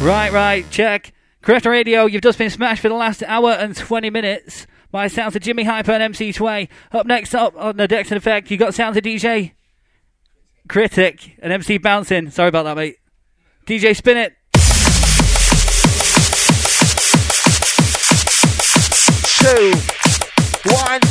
Right, right, check. Correct Radio, you've just been smashed for the last hour and 20 minutes by sounds of Jimmy Hyper and MC Sway. Up next up on the Dex and Effect, you got sounds of DJ Critic and MC Bouncin. Sorry about that, mate. DJ Spin It. Two, one.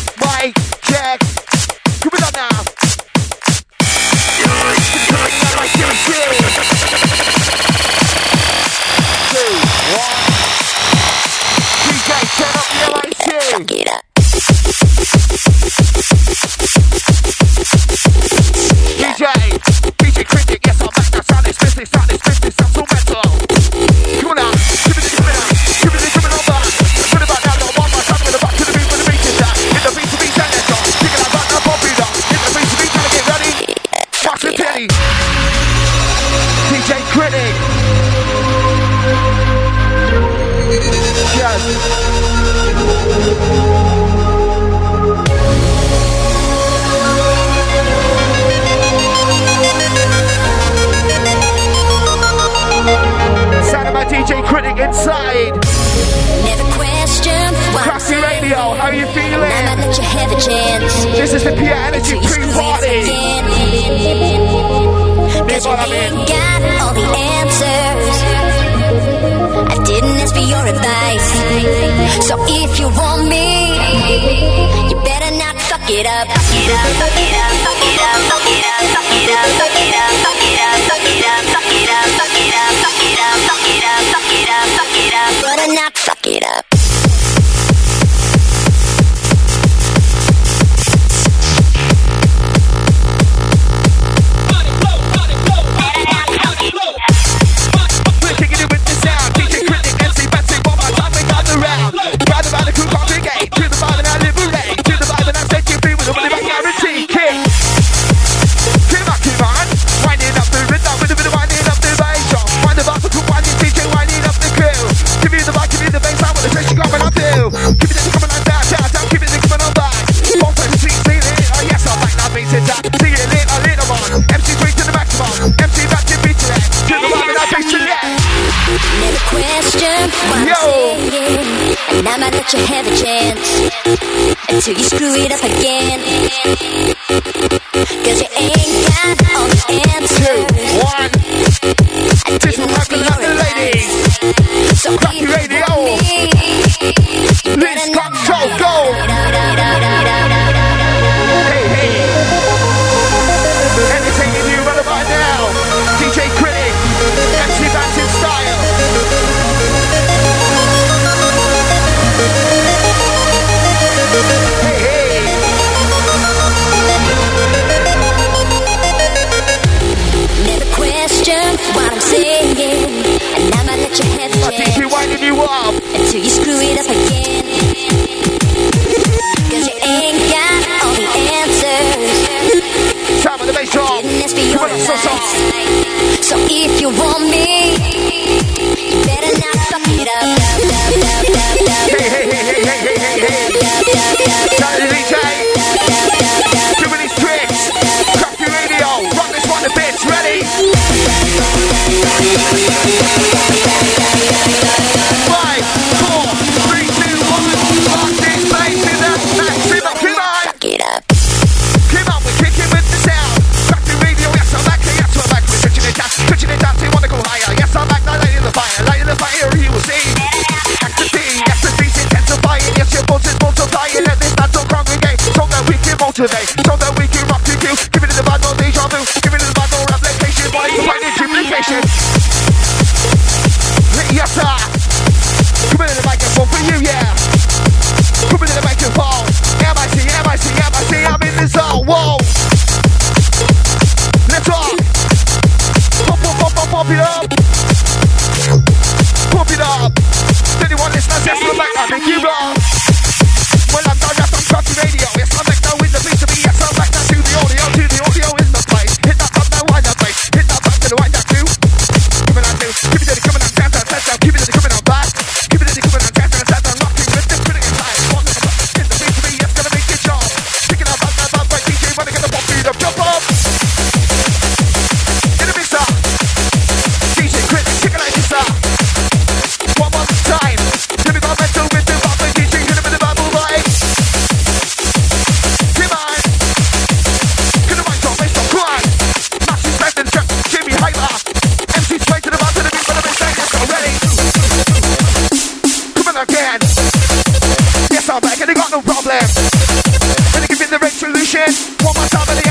vacation. What must I?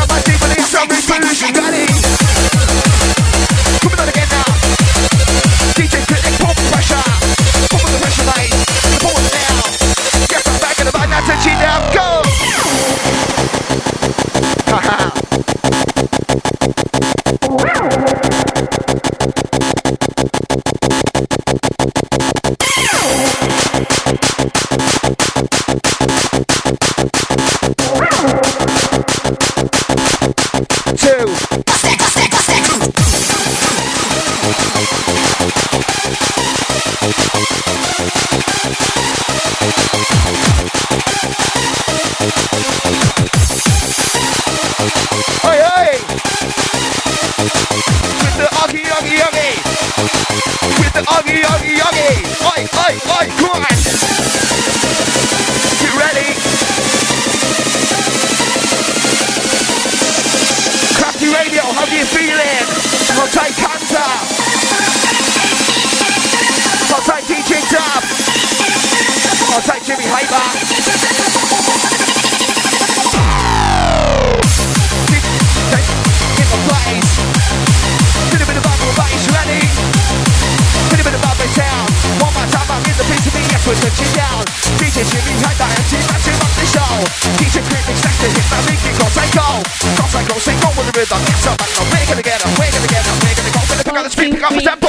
now we can go, say go. Go, say go, say go with the rhythm. So back now, we're gonna get up, we're gonna get up, we're gonna go. Gonna pick up the street, pick up the tempo.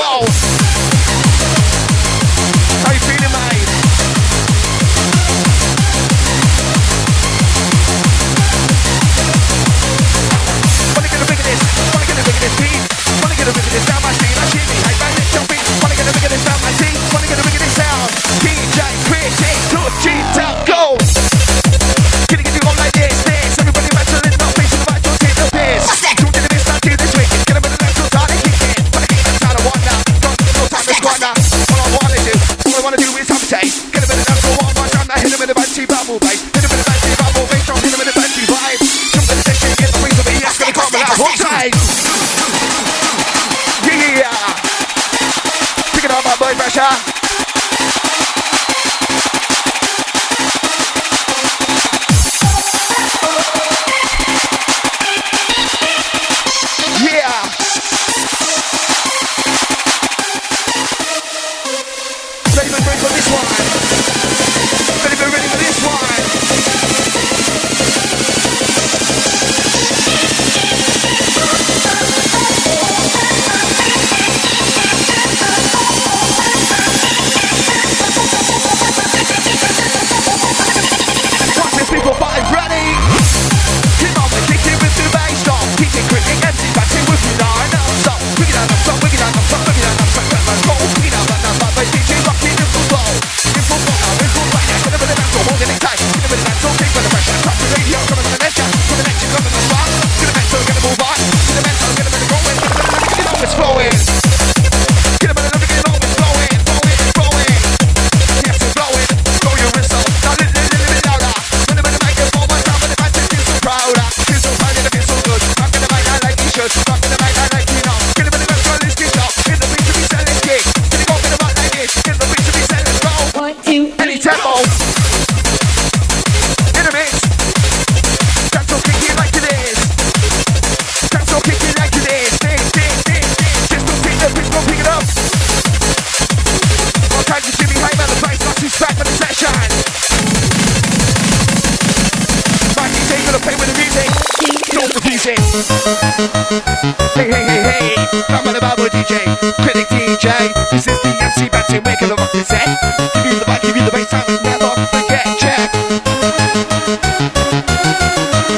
Hey, hey, hey, hey, I'm on the Bible DJ, critic DJ. This is the MC Benson, waking the rock is? Give you the mic, give you the bass, time is never forget, Jack.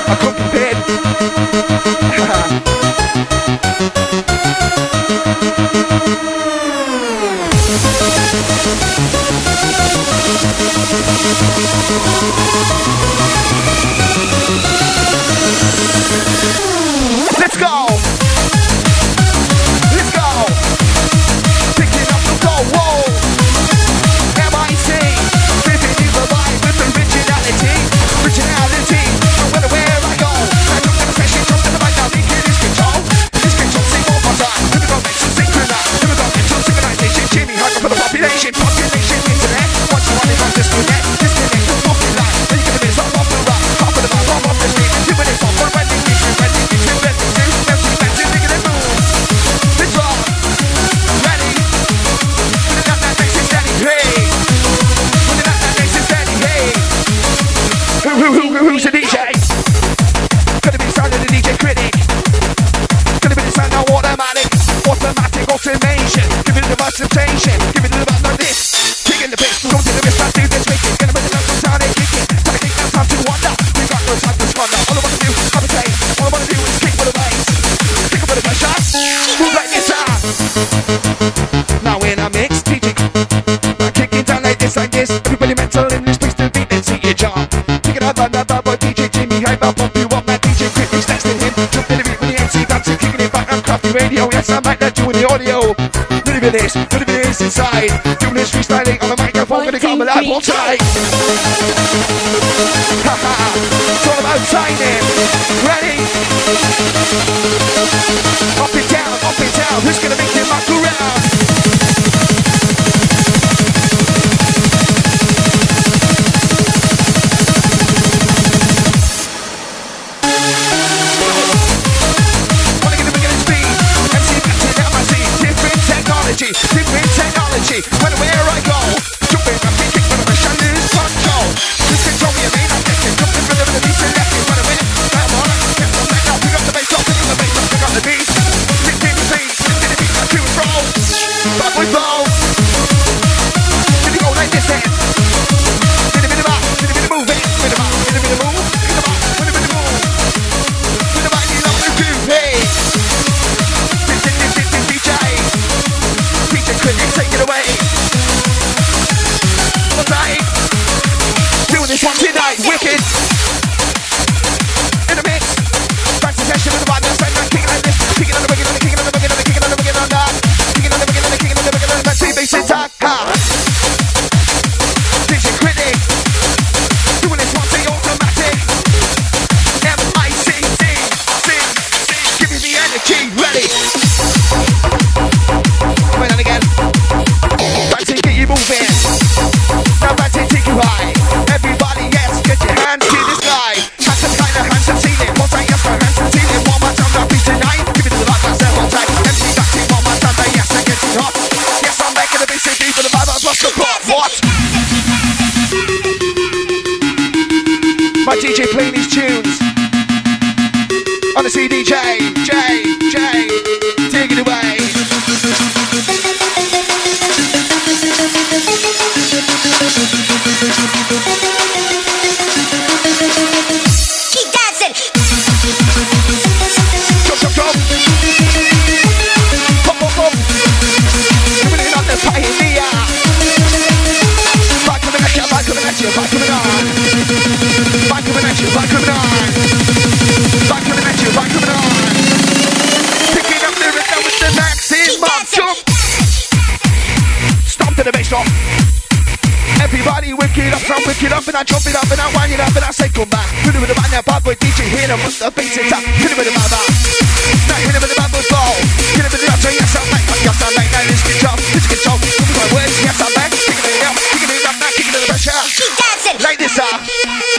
I come prepared. hold tight. it's all about timing. Ready? stop. Everybody wicked up, I'm wicked up, and I jump it up, and I wind it up, and I say come back. Hit it with the man, that bad boy DJ, hit him with the bass and tap. Hit it with the man, man. Now hit it with the bad boy flow. Hit it with the upturn, yes, I'm like, yes, I'm back, now this good job, this good job. Give me my words, yes, I'm back. Kicking it up, kicking it up, now kicking it up, pressure. Keep dancing. Like this, ah. Uh.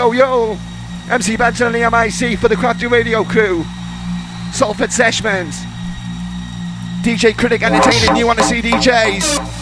yo, yo. MC Bags on the MIC for the Crafty Radio crew. Salford Sessions. DJ Critic entertaining you on the CDJs.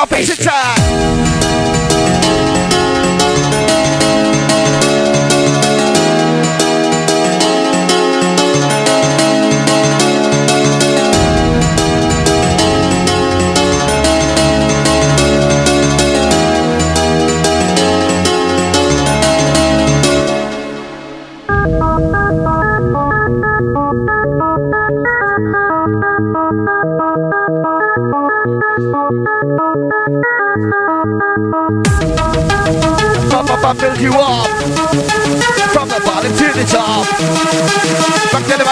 no face inside.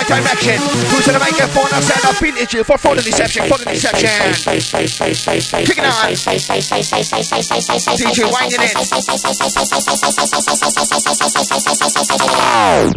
direction. Who's in the microphone? I'm and send a pin to you for phone deception, phone deception. Kick it on. DJ winding it. Oh.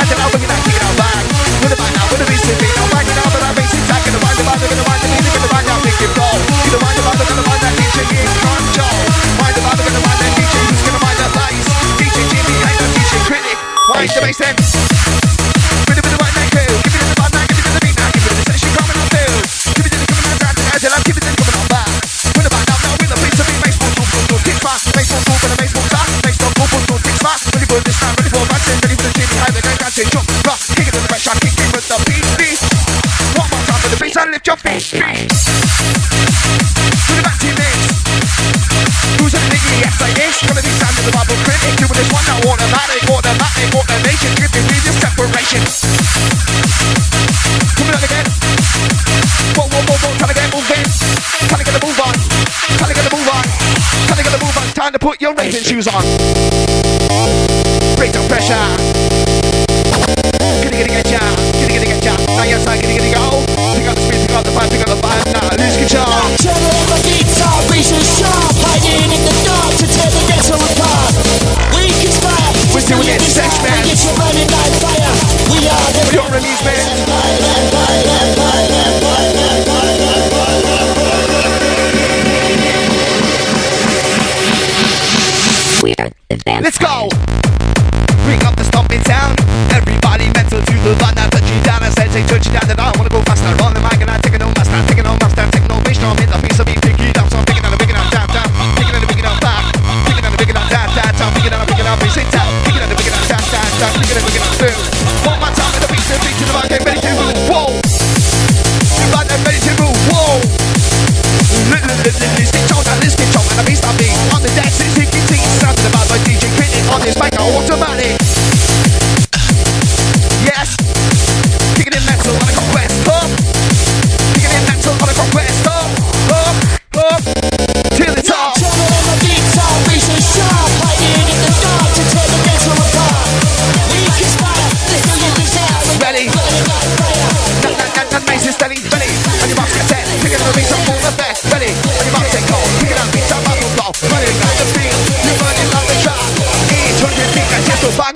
Até lá, o Bang Night gravado. kitchen. Coming on again. Whoa, whoa, whoa, whoa. Trying to get a move in. Trying to get a move on. Trying to get the move on. Trying to get the move on. Time to put your racing shoes on. Break down pressure. Giddy, giddy, get ya. Giddy, giddy, get ya. Now yes, I giddy, giddy, go. Pick up the speed, pick up the vibe, pick up the vibe. Now lose control. Turn off the guitar, reason sharp. Hiding in the dark to tear the ghetto apart. We conspire. We're doing it, sex man respect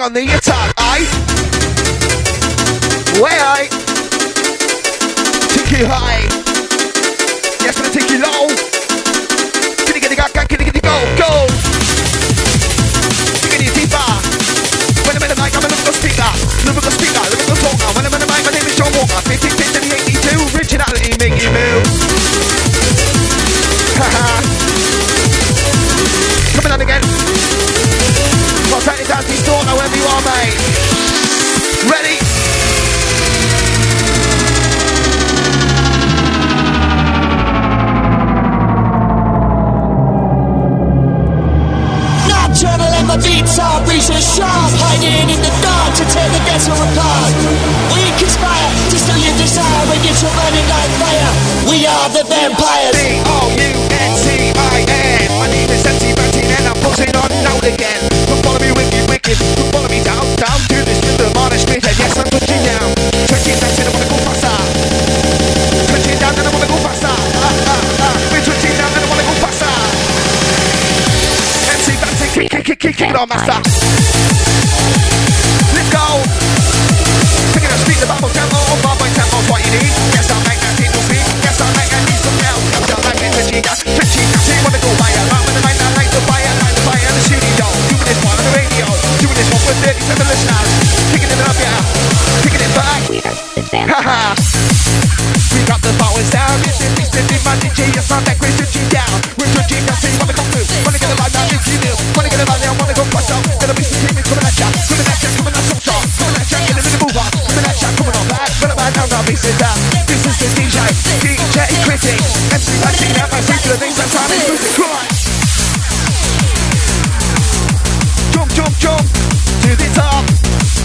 on the attack, aye? Way aye. Tiki high. Yes, but tiki low. vampires. My name is and I'm posting on now again. Me, wicked, down, down to this. And yes, I'm touching down. Touching down, I wanna go faster. Touching down, I wanna go faster. Ah, ah, ah. Touching down, I wanna go faster. Kick, kick, kick, kick, kick it master. Kicking it up, yeah. Kicking it back. We are the band. We got the powers down. This is this is my DJ. It's not that great to cheat down. We're to cheat down. What we come to. Wanna get a line now? if you. Wanna get a line now. Wanna go bust up. Gonna be some TV coming at ya. Coming at ya. Coming at some shot. Coming at ya. In a minute, move on. Coming at ya. Coming on back. Gonna down. Now this is that. This is the DJ. DJ critic. MC Lightning. Now my feet to the things I'm trying to do. Come on. Jump, jump, jump to the top.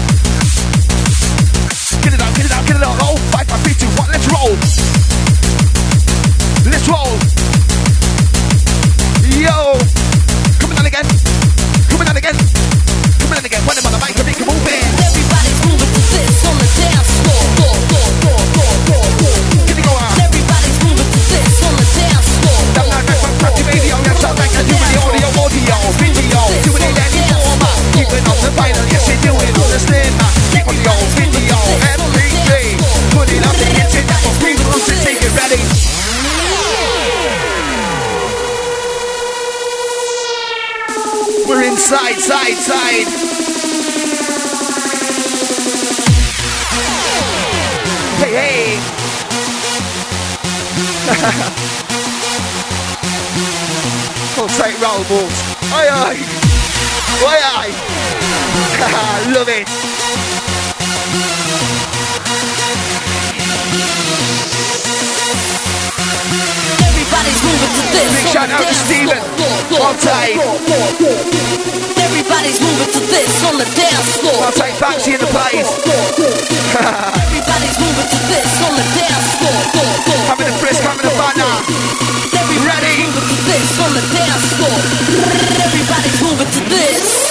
Love it. Big shout out to Steven. Montaigne. Everybody's moving to this on the dance floor. Montaigne Banksy in the place. Everybody's moving to this on the dance floor. Having a frisk, having a banner ready. Moving to this on the dance floor. Everybody's moving to this.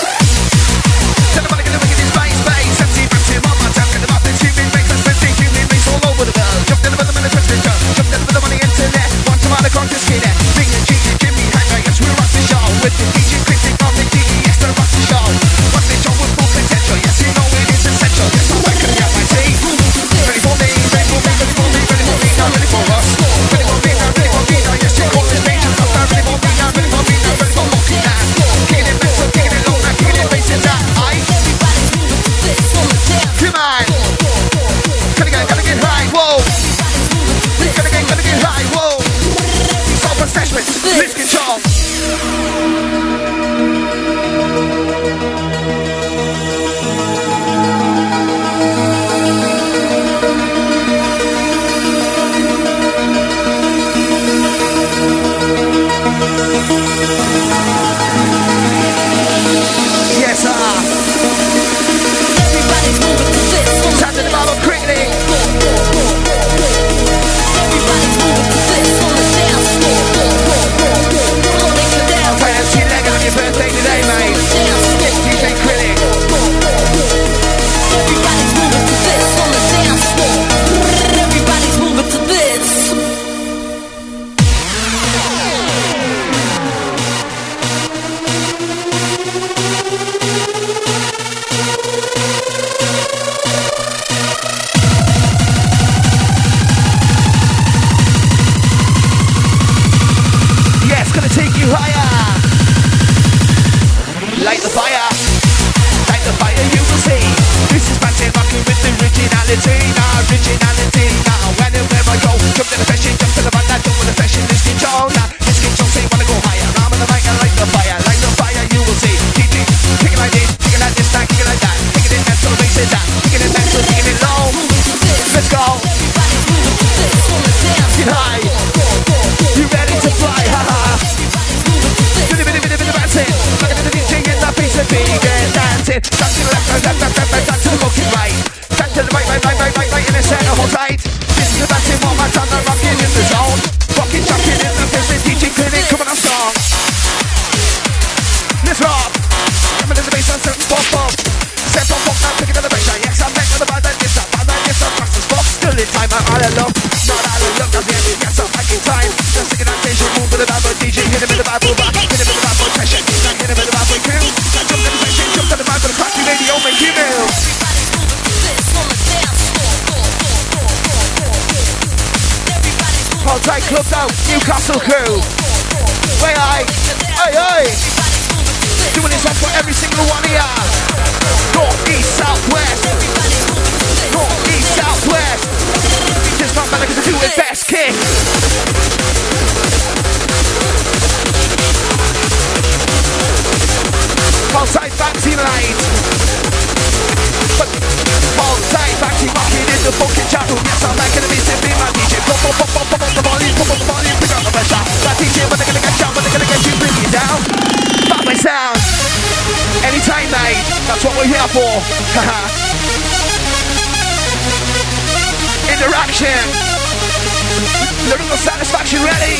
the real satisfaction ready.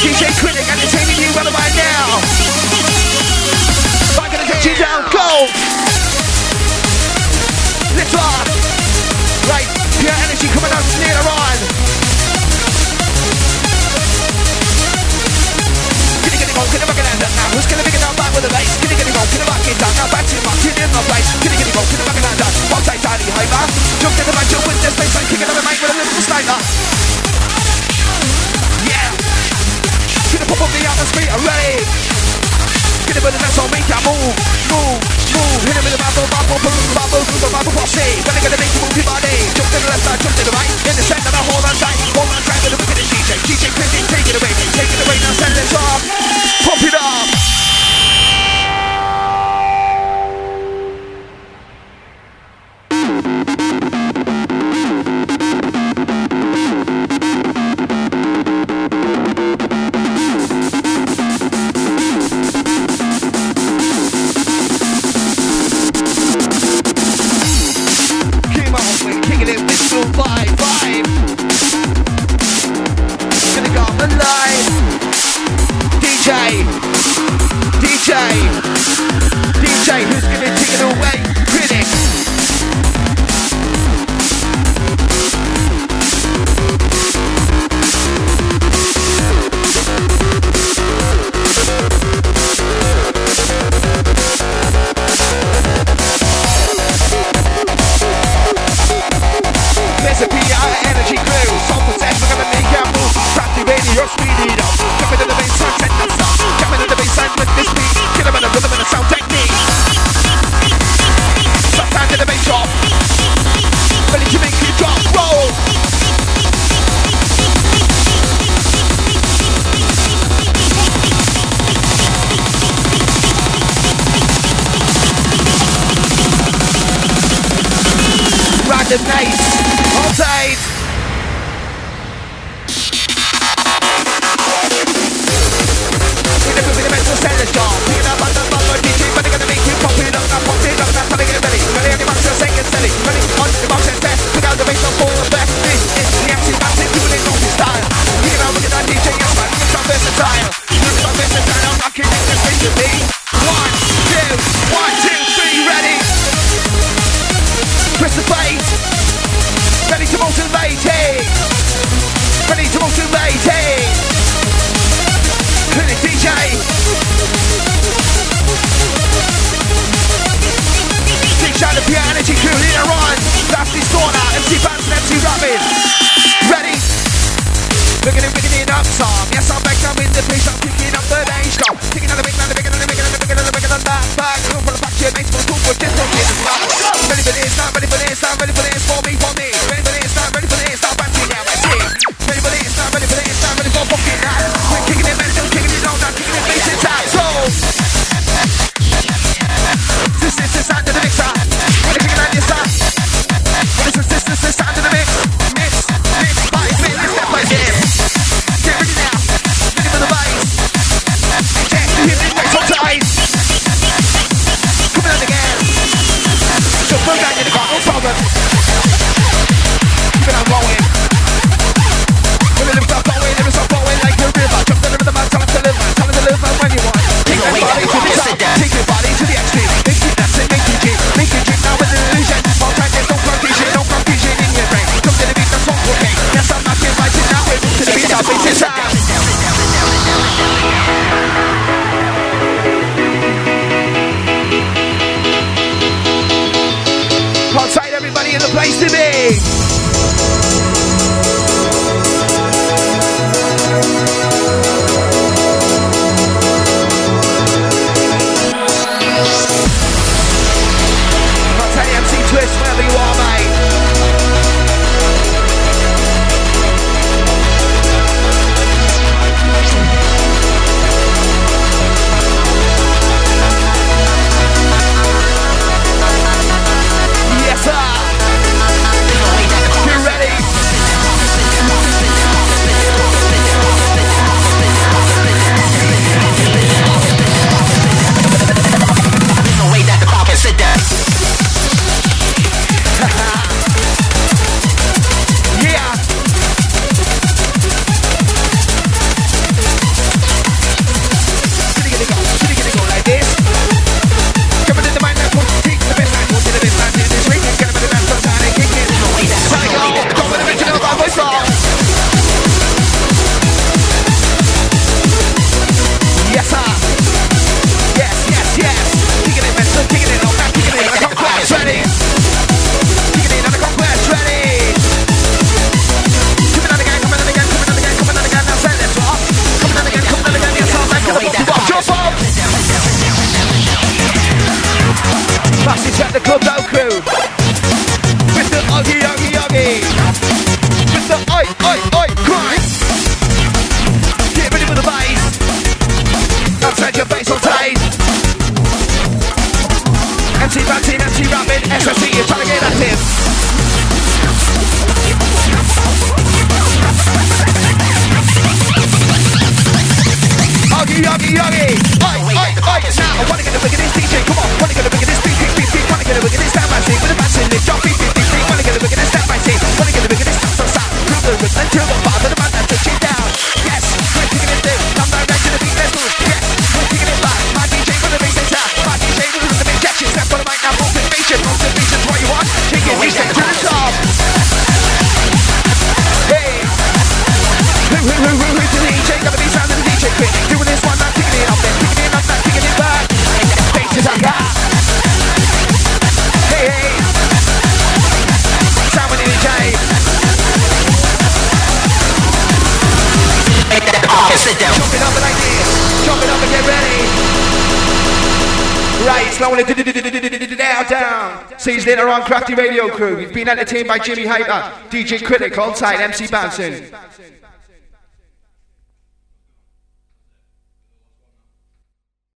DJ Critic entertaining you rather right now. I'm gonna get you down, go! Lift off! Right, pure energy coming out later on. on, can I make it end up now? Who's gonna make it out back with a bass? Can I get it on, can I rock it down? Now back to your mark, get in the place Can I get it on, can I make it end up? I'll take Daddy Homer Jump in the back, jump with this bass I'm kicking on the mate with a little sniper Yeah Gonna pop up the atmosphere, ready Get it, but that's all make that move, move, move. Hit him with the bubble, bubble, balloon, bubble, through the bubble, pop shade. When I gotta your body. Jump to the left side, jump to the right. In the center, now hold on tight. Hold on tight the DJ. DJ Chrissy, take it away. Take it away, now send it off. Pump it up. rapping and she rapping. SOC is trying to get active. Yogi, yogi, yogi. Oi, oi, oi. Now I wanna get the wickedest. Dominic downtown. you later on Crafty Radio Crew. We've been entertained by Jimmy Hyper, DJ Critic, on site MC Bouncin.